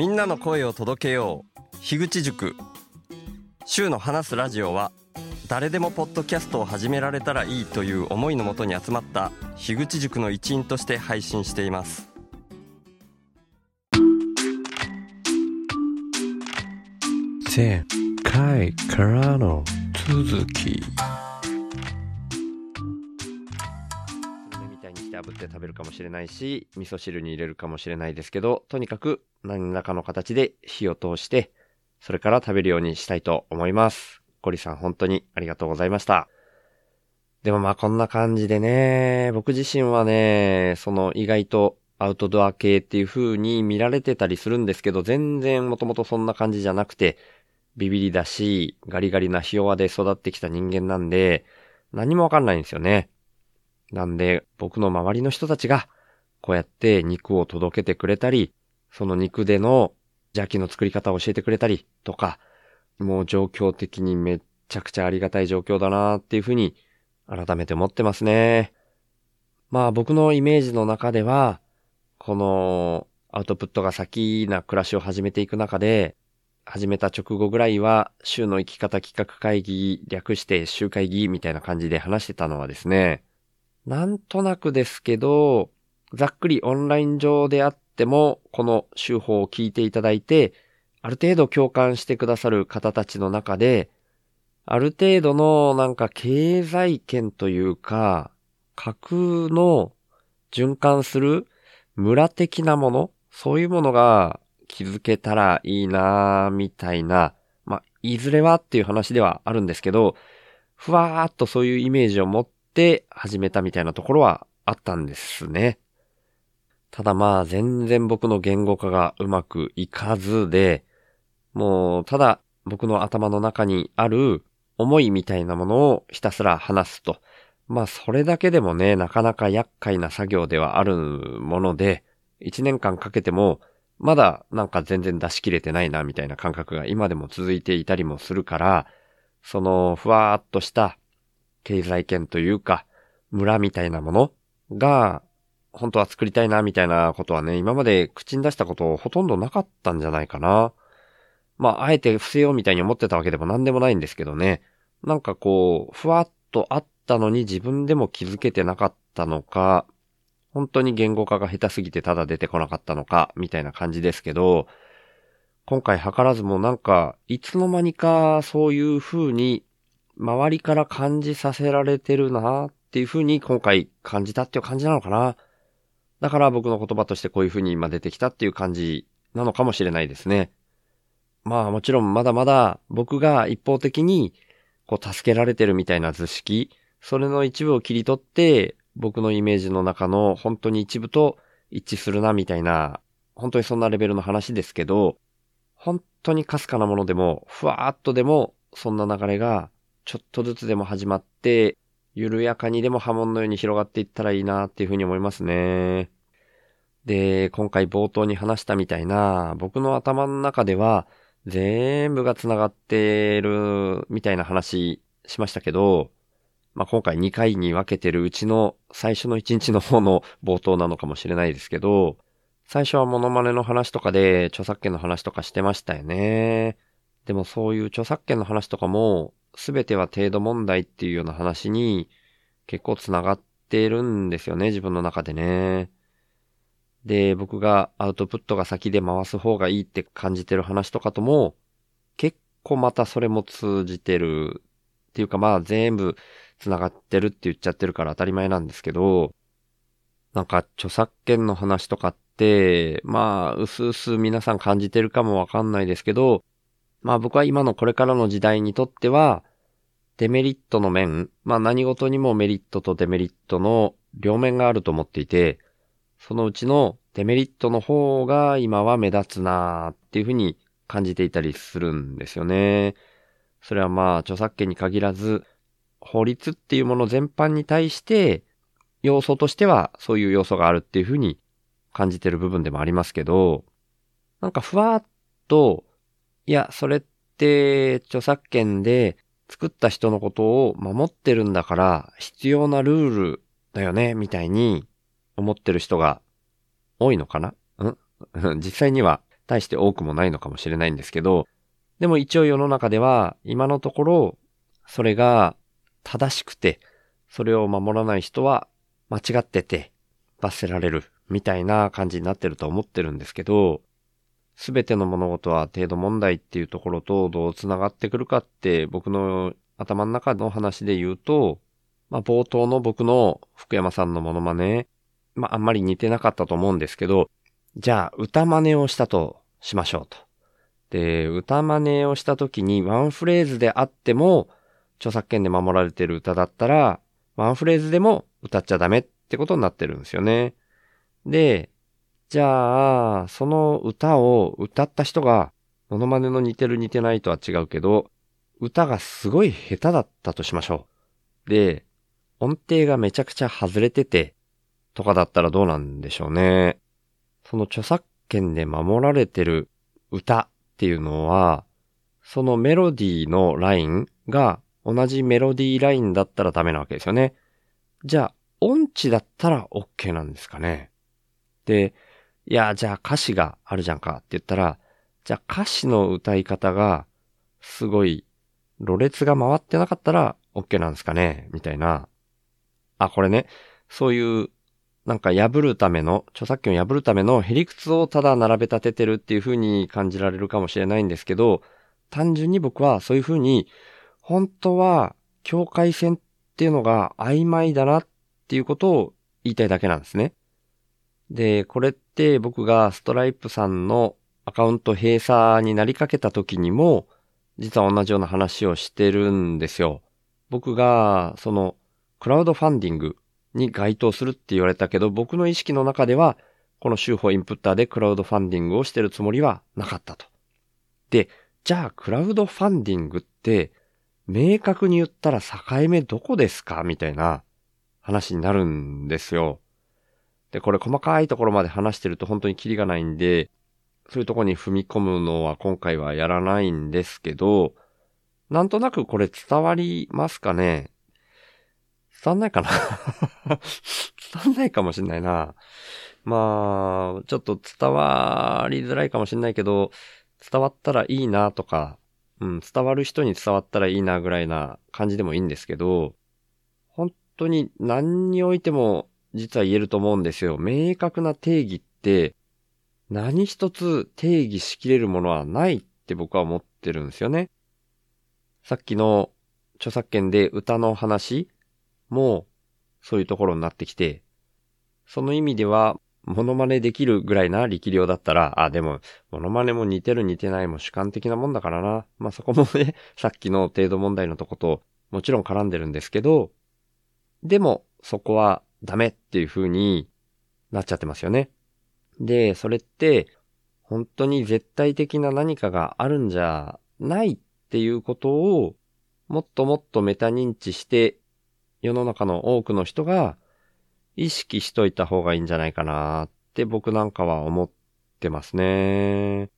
みんなの声を届けよう。樋口塾。週の話すラジオは誰でもポッドキャストを始められたらいいという思いのもとに集まった樋口塾の一員として配信しています。前回からの続き。食べるかもしれないし味噌汁に入れるかもしれないですけどとにかく何らかの形で火を通してそれから食べるようにしたいと思いますゴリさん本当にありがとうございましたでもまあこんな感じでね僕自身はねその意外とアウトドア系っていう風に見られてたりするんですけど全然もともとそんな感じじゃなくてビビリだし、ガリガリなひ弱で育ってきた人間なんで、何もわかんないんですよね。なんで、僕の周りの人たちが、こうやって肉を届けてくれたり、その肉での邪気の作り方を教えてくれたりとか、もう状況的にめっちゃくちゃありがたい状況だなっていうふうに改めて思ってますね。まあ僕のイメージの中では、このアウトプットが先な暮らしを始めていく中で、始めた直後ぐらいは、週の生き方企画会議、略して週会議みたいな感じで話してたのはですね、なんとなくですけど、ざっくりオンライン上であっても、この手法を聞いていただいて、ある程度共感してくださる方たちの中で、ある程度のなんか経済圏というか、架空の循環する村的なもの、そういうものが気づけたらいいなぁ、みたいな、まあ、いずれはっていう話ではあるんですけど、ふわーっとそういうイメージを持ってて始めたみたいなところはあったんですね。ただまあ全然僕の言語化がうまくいかずで、もうただ僕の頭の中にある思いみたいなものをひたすら話すと。まあそれだけでもね、なかなか厄介な作業ではあるもので、一年間かけてもまだなんか全然出し切れてないなみたいな感覚が今でも続いていたりもするから、そのふわーっとした経済圏というか村みたいなものが本当は作りたいなみたいなことはね、今まで口に出したことほとんどなかったんじゃないかな。まあ、あえて伏せようみたいに思ってたわけでも何でもないんですけどね。なんかこう、ふわっとあったのに自分でも気づけてなかったのか、本当に言語化が下手すぎてただ出てこなかったのか、みたいな感じですけど、今回図らずもなんか、いつの間にかそういう風に、周りから感じさせられてるなっていう風に今回感じたっていう感じなのかな。だから僕の言葉としてこういう風に今出てきたっていう感じなのかもしれないですね。まあもちろんまだまだ僕が一方的にこう助けられてるみたいな図式、それの一部を切り取って僕のイメージの中の本当に一部と一致するなみたいな、本当にそんなレベルの話ですけど、本当にかすかなものでも、ふわーっとでも、そんな流れが、ちょっとずつでも始まって、緩やかにでも波紋のように広がっていったらいいなっていうふうに思いますね。で、今回冒頭に話したみたいな、僕の頭の中では、全部が繋がってるみたいな話しましたけど、まあ、今回2回に分けてるうちの最初の1日の方の冒頭なのかもしれないですけど、最初はモノマネの話とかで著作権の話とかしてましたよね。でもそういう著作権の話とかも、すべては程度問題っていうような話に結構繋がってるんですよね、自分の中でね。で、僕がアウトプットが先で回す方がいいって感じてる話とかとも、結構またそれも通じてるっていうかまあ全部繋がってるって言っちゃってるから当たり前なんですけど、なんか著作権の話とかって、まあ、うすうす皆さん感じてるかもわかんないですけど、まあ僕は今のこれからの時代にとっては、デメリットの面、まあ何事にもメリットとデメリットの両面があると思っていて、そのうちのデメリットの方が今は目立つなーっていうふうに感じていたりするんですよね。それはまあ著作権に限らず、法律っていうもの全般に対して、要素としてはそういう要素があるっていうふうに感じてる部分でもありますけど、なんかふわっと、いや、それって著作権で作った人のことを守ってるんだから必要なルールだよね、みたいに思ってる人が多いのかな？ん？実際には大して多くもないのかもしれないんですけど、でも一応世の中では今のところそれが正しくて、それを守らない人は間違ってて罰せられるみたいな感じになってると思ってるんですけど、すべての物事は程度問題っていうところとどう繋がってくるかって僕の頭の中の話で言うと、まあ冒頭の僕の福山さんのモノマネ、まああんまり似てなかったと思うんですけど、じゃあ歌真似をしたとしましょうと。で、歌真似をした時にワンフレーズであっても、著作権で守られてる歌だったら、ワンフレーズでも歌っちゃダメってことになってるんですよね。で、じゃあ、その歌を歌った人が、モノマネの似てる似てないとは違うけど、歌がすごい下手だったとしましょう。で、音程がめちゃくちゃ外れてて、とかだったらどうなんでしょうね。その著作権で守られてる歌っていうのは、そのメロディーのラインが同じメロディーラインだったらダメなわけですよね。じゃあ、音痴だったら OK なんですかね。で、いや、じゃあ歌詞があるじゃんかって言ったら、じゃあ歌詞の歌い方が、すごい、ろれつが回ってなかったら OK なんですかね？みたいな。あ、これね、そういう、なんか破るための、著作権を破るためのへりくつをただ並べ立ててるっていう風に感じられるかもしれないんですけど、単純に僕はそういう風に本当は境界線っていうのが曖昧だなっていうことを言いたいだけなんですね。で、これって僕がストライプさんのアカウント閉鎖になりかけた時にも、実は同じような話をしてるんですよ。僕が、その、クラウドファンディングに該当するって言われたけど、僕の意識の中では、この週報インプッターでクラウドファンディングをしてるつもりはなかったと。で、じゃあクラウドファンディングって明確に言ったら境目どこですか？みたいな話になるんですよ。で、これ細かいところまで話してると本当にキリがないんで、そういうとこに踏み込むのは今回はやらないんですけど、なんとなくこれ伝わりますかね？伝わんないかな？伝わんないかもしんないな。まあ、ちょっと伝わりづらいかもしんないけど、伝わったらいいなとか、うん、伝わる人に伝わったらいいなぐらいな感じでもいいんですけど、本当に何においても実は言えると思うんですよ。明確な定義って何一つ定義しきれるものはないって僕は思ってるんですよね。さっきの著作権で歌の話もそういうところになってきて、その意味ではモノマネできるぐらいな力量だったら、あ、でも、モノマネも似てる似てないも主観的なもんだからな。まあ、そこもね、さっきの程度問題のとこともちろん絡んでるんですけど、でも、そこはダメっていう風になっちゃってますよね。で、それって、本当に絶対的な何かがあるんじゃないっていうことを、もっともっとメタ認知して、世の中の多くの人が意識しといた方がいいんじゃないかなって僕なんかは思ってますね。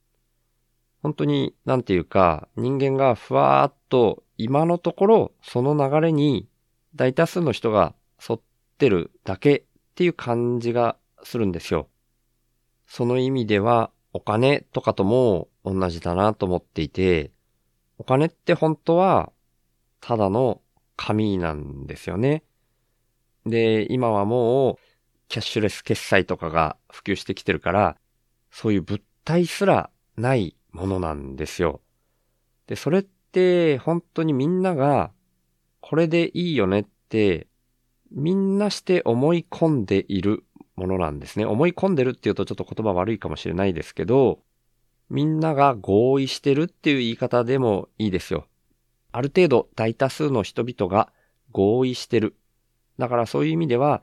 本当に、なんていうか、人間がふわーっと今のところその流れに大多数の人が沿っってるだけっていう感じがするんですよ。その意味ではお金とかとも同じだなと思っていて、お金って本当はただの紙なんですよね。で、今はもう、キャッシュレス決済とかが普及してきてるから、そういう物体すらないものなんですよ。で、それって本当にみんなが、これでいいよねって、みんなして思い込んでいるものなんですね。思い込んでるっていうとちょっと言葉悪いかもしれないですけど、みんなが合意してるっていう言い方でもいいですよ。ある程度大多数の人々が合意してる。だからそういう意味では、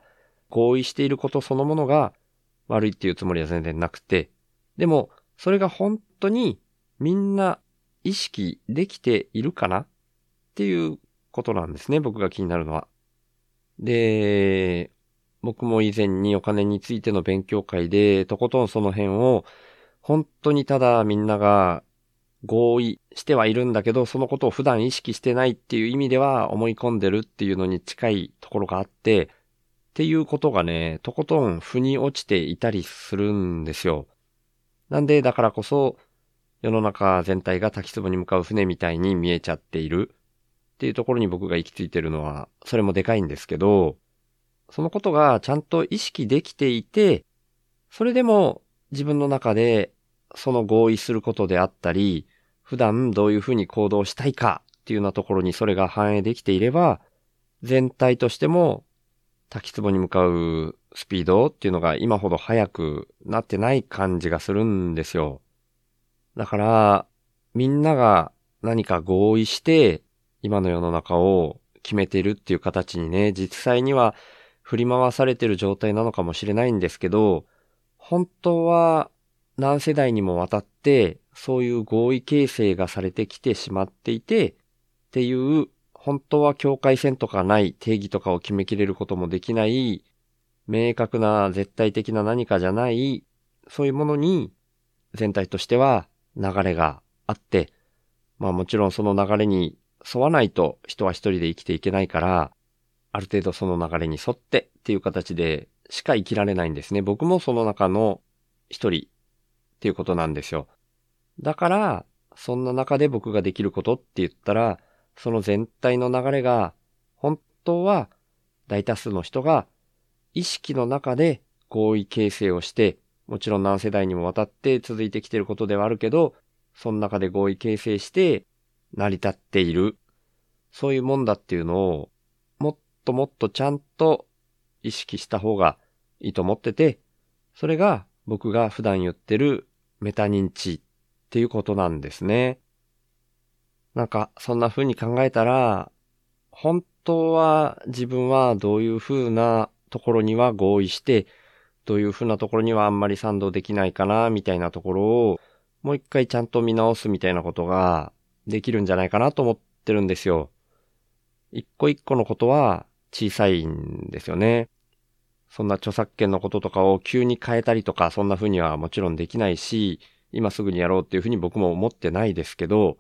合意していることそのものが悪いっていうつもりは全然なくて、でも、それが本当にみんな意識できているかなっていうことなんですね、僕が気になるのは。で、僕も以前にお金についての勉強会で、とことんその辺を、本当にただみんなが合意してはいるんだけど、そのことを普段意識してないっていう意味では思い込んでるっていうのに近いところがあって、っていうことがね、とことん腑に落ちていたりするんですよ。なんで、だからこそ、世の中全体が滝壺に向かう船みたいに見えちゃっているっていうところに僕が行き着いてるのは、それもでかいんですけど、そのことがちゃんと意識できていて、それでも自分の中でその合意することであったり、普段どういうふうに行動したいかっていうようなところにそれが反映できていれば、全体としても滝壺に向かうスピードっていうのが今ほど速くなってない感じがするんですよ。だから、みんなが何か合意して今の世の中を決めてるっていう形にね、実際には振り回されてる状態なのかもしれないんですけど、本当は何世代にもわたってそういう合意形成がされてきてしまっていて、っていう本当は境界線とかない定義とかを決めきれることもできない明確な絶対的な何かじゃない、そういうものに全体としては流れがあって、まあもちろんその流れに沿わないと人は一人で生きていけないから、ある程度その流れに沿ってっていう形でしか生きられないんですね。僕もその中の一人っていうことなんですよ。だから、そんな中で僕ができることって言ったら、その全体の流れが、本当は大多数の人が意識の中で合意形成をして、もちろん何世代にもわたって続いてきてることではあるけど、その中で合意形成して成り立っている。そういうもんだっていうのを、もっともっとちゃんと意識した方がいいと思ってて、それが僕が普段言ってるメタ認知っていうことなんですね。なんか、そんな風に考えたら、本当は自分はどういう風なところには合意して、どういう風なところにはあんまり賛同できないかな、みたいなところを、もう一回ちゃんと見直すみたいなことができるんじゃないかなと思ってるんですよ。一個一個のことは小さいんですよね。そんな著作権のこととかを急に変えたりとか、そんな風にはもちろんできないし、今すぐにやろうっていう風に僕も思ってないですけど、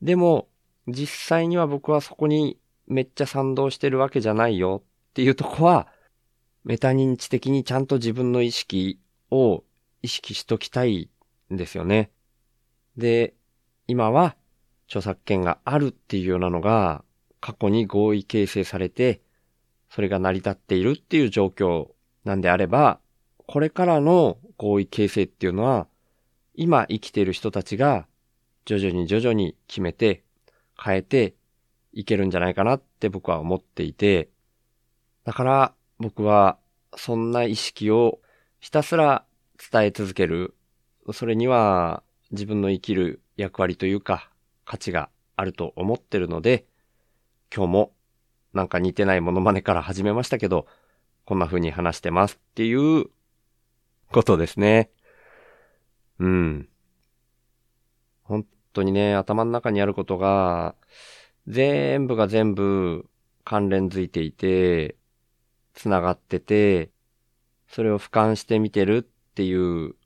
でも、実際には僕はそこにめっちゃ賛同してるわけじゃないよっていうとこは、メタ認知的にちゃんと自分の意識を意識しときたいんですよね。で、今は著作権があるっていうようなのが過去に合意形成されて、それが成り立っているっていう状況なんであれば、これからの合意形成っていうのは、今生きている人たちが徐々に徐々に決めて変えていけるんじゃないかなって僕は思っていて、だから僕はそんな意識をひたすら伝え続ける。それには自分の生きる役割というか価値があると思ってるので、今日もなんか似てないモノマネから始めましたけど、こんな風に話してますっていうことですね。うん。本当にね、頭の中にあることが、全部が全部関連づいていて、繋がってて、それを俯瞰して見てるっていう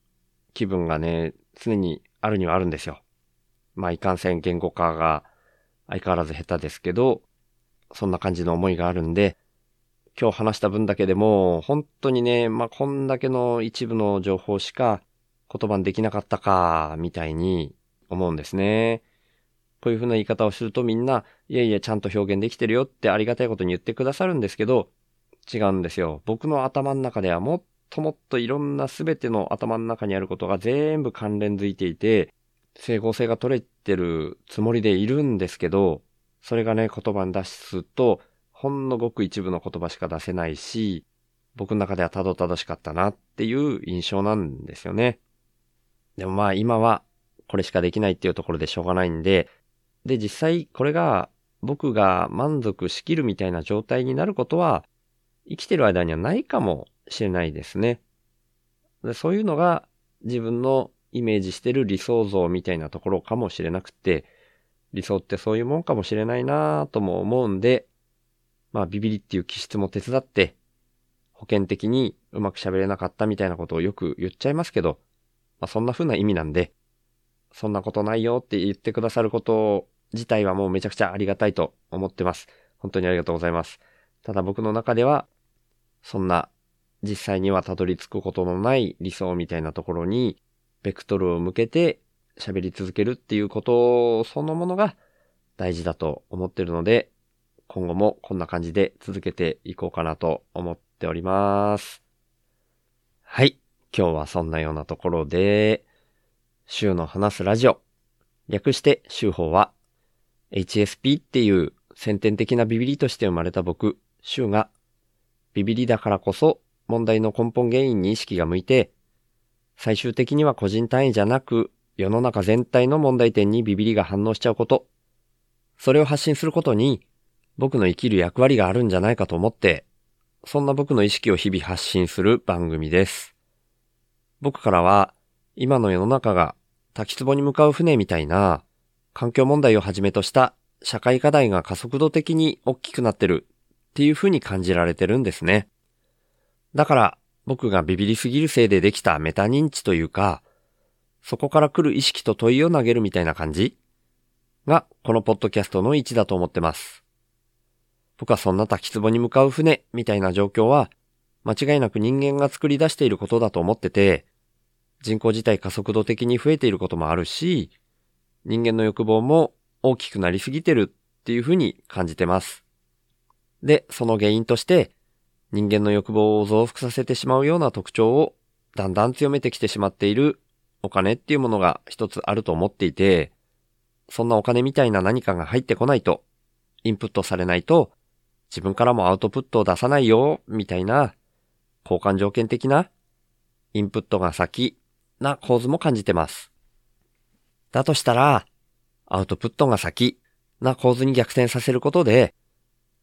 気分がね、常にあるにはあるんですよ。まあ、いかんせん言語化が相変わらず下手ですけど、そんな感じの思いがあるんで、今日話した分だけでも、本当にね、まあ、こんだけの一部の情報しか言葉にできなかったか、みたいに思うんですね。こういう風な言い方をするとみんな、いやいや、ちゃんと表現できてるよってありがたいことに言ってくださるんですけど、違うんですよ。僕の頭の中ではもっともっといろんな全ての頭の中にあることが全部関連づいていて、整合性が取れてるつもりでいるんですけど、それがね、言葉に出すと、ほんのごく一部の言葉しか出せないし、僕の中ではたどたどしかったなっていう印象なんですよね。でもまあ今はこれしかできないっていうところでしょうがないんで、で実際これが僕が満足しきるみたいな状態になることは生きてる間にはないかもしれないですね。でそういうのが自分のイメージしてる理想像みたいなところかもしれなくて、理想ってそういうもんかもしれないなぁとも思うんで、まあビビリっていう気質も手伝って、保険的にうまく喋れなかったみたいなことをよく言っちゃいますけど、まあそんな風な意味なんで、そんなことないよって言ってくださること自体はもうめちゃくちゃありがたいと思ってます。本当にありがとうございます。ただ僕の中では、そんな実際にはたどり着くことのない理想みたいなところにベクトルを向けて喋り続けるっていうことそのものが大事だと思ってるので、今後もこんな感じで続けていこうかなと思っております。はい。今日はそんなようなところで、週の話すラジオ。略して週報は、HSP っていう先天的なビビリとして生まれた僕、週が、ビビリだからこそ問題の根本原因に意識が向いて、最終的には個人単位じゃなく、世の中全体の問題点にビビリが反応しちゃうこと。それを発信することに、僕の生きる役割があるんじゃないかと思って、そんな僕の意識を日々発信する番組です。僕からは、今の世の中が滝壺に向かう船みたいな、環境問題をはじめとした社会課題が加速度的に大きくなってるっていう風に感じられてるんですね。だから、僕がビビりすぎるせいでできたメタ認知というか、そこから来る意識と問いを投げるみたいな感じ？が、このポッドキャストの位置だと思ってます。僕はそんな滝壺に向かう船みたいな状況は、間違いなく人間が作り出していることだと思ってて、人口自体加速度的に増えていることもあるし、人間の欲望も大きくなりすぎてるっていうふうに感じてます。で、その原因として、人間の欲望を増幅させてしまうような特徴をだんだん強めてきてしまっているお金っていうものが一つあると思っていて、そんなお金みたいな何かが入ってこないと、インプットされないと、自分からもアウトプットを出さないよ、みたいな、交換条件的な、インプットが先な構図も感じてます。だとしたら、アウトプットが先な構図に逆転させることで、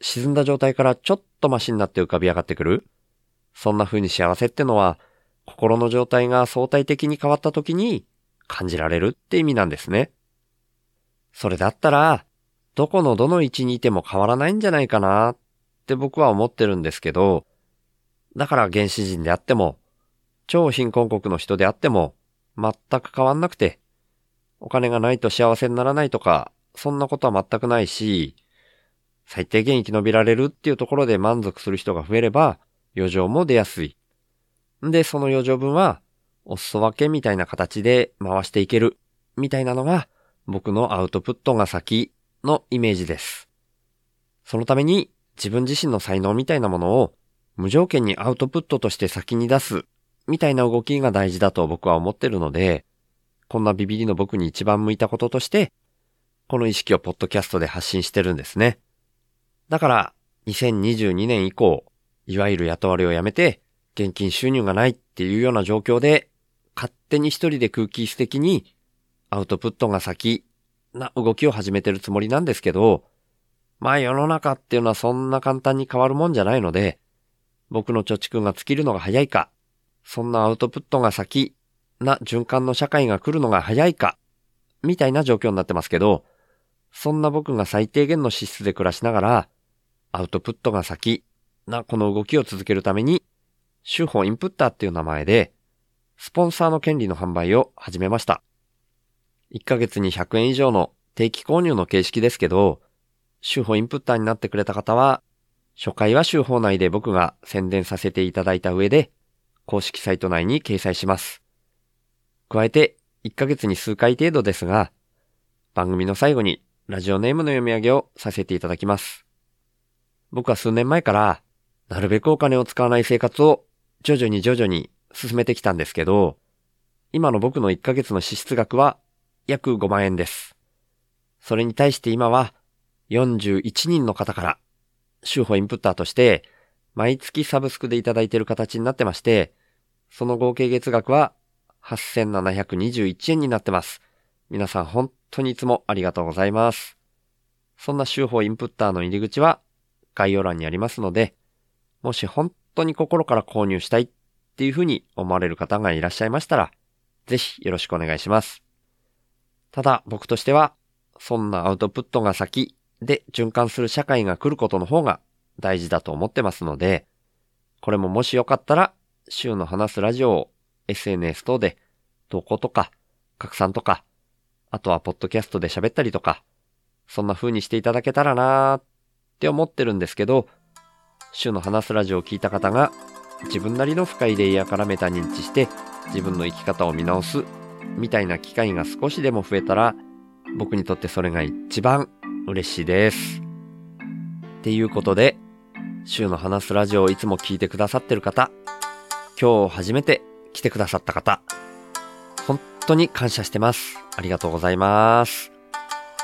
沈んだ状態からちょっとマシになって浮かび上がってくる？そんな風に幸せってのは、心の状態が相対的に変わったときに感じられるって意味なんですね。それだったら、どこのどの位置にいても変わらないんじゃないかなって僕は思ってるんですけど、だから原始人であっても、超貧困国の人であっても、全く変わんなくて、お金がないと幸せにならないとか、そんなことは全くないし、最低限生き延びられるっていうところで満足する人が増えれば、余剰も出やすい。んで、その余剰分は、お裾分けみたいな形で回していける、みたいなのが、僕のアウトプットが先のイメージです。そのために、自分自身の才能みたいなものを、無条件にアウトプットとして先に出す、みたいな動きが大事だと僕は思ってるので、こんなビビリの僕に一番向いたこととして、この意識をポッドキャストで発信してるんですね。だから、2022年以降、いわゆる雇われをやめて、現金収入がないっていうような状況で、勝手に一人で空気質的に、アウトプットが先な動きを始めてるつもりなんですけど、まあ世の中っていうのはそんな簡単に変わるもんじゃないので、僕の貯蓄が尽きるのが早いか、そんなアウトプットが先な循環の社会が来るのが早いか、みたいな状況になってますけど、そんな僕が最低限の資質で暮らしながら、アウトプットが先なこの動きを続けるために、手法インプッターっていう名前で、スポンサーの権利の販売を始めました。1ヶ月に100円以上の定期購入の形式ですけど、手法インプッターになってくれた方は、初回は手法内で僕が宣伝させていただいた上で、公式サイト内に掲載します。加えて、1ヶ月に数回程度ですが、番組の最後にラジオネームの読み上げをさせていただきます。僕は数年前から、なるべくお金を使わない生活を徐々に徐々に進めてきたんですけど、今の僕の1ヶ月の支出額は約5万円です。それに対して今は41人の方から、週報インプッターとして、毎月サブスクでいただいている形になってまして、その合計月額は8721円になってます。皆さん本当にいつもありがとうございます。そんな週報インプッターの入り口は概要欄にありますので、もし本当に心から購入したいっていうふうに思われる方がいらっしゃいましたら、ぜひよろしくお願いします。ただ僕としては、そんなアウトプットが先で循環する社会が来ることの方が大事だと思ってますので、これももしよかったら、週の話すラジオを SNS 等で投稿とか拡散とか、あとはポッドキャストで喋ったりとか、そんな風にしていただけたらなーっって思ってるんですけど、週の話すラジオを聞いた方が自分なりの深いレイヤーからメタ認知して自分の生き方を見直すみたいな機会が少しでも増えたら僕にとってそれが一番嬉しいです。っていうことで、週の話すラジオをいつも聞いてくださってる方、今日初めて来てくださった方、本当に感謝してます。ありがとうございます。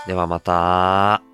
ではまた。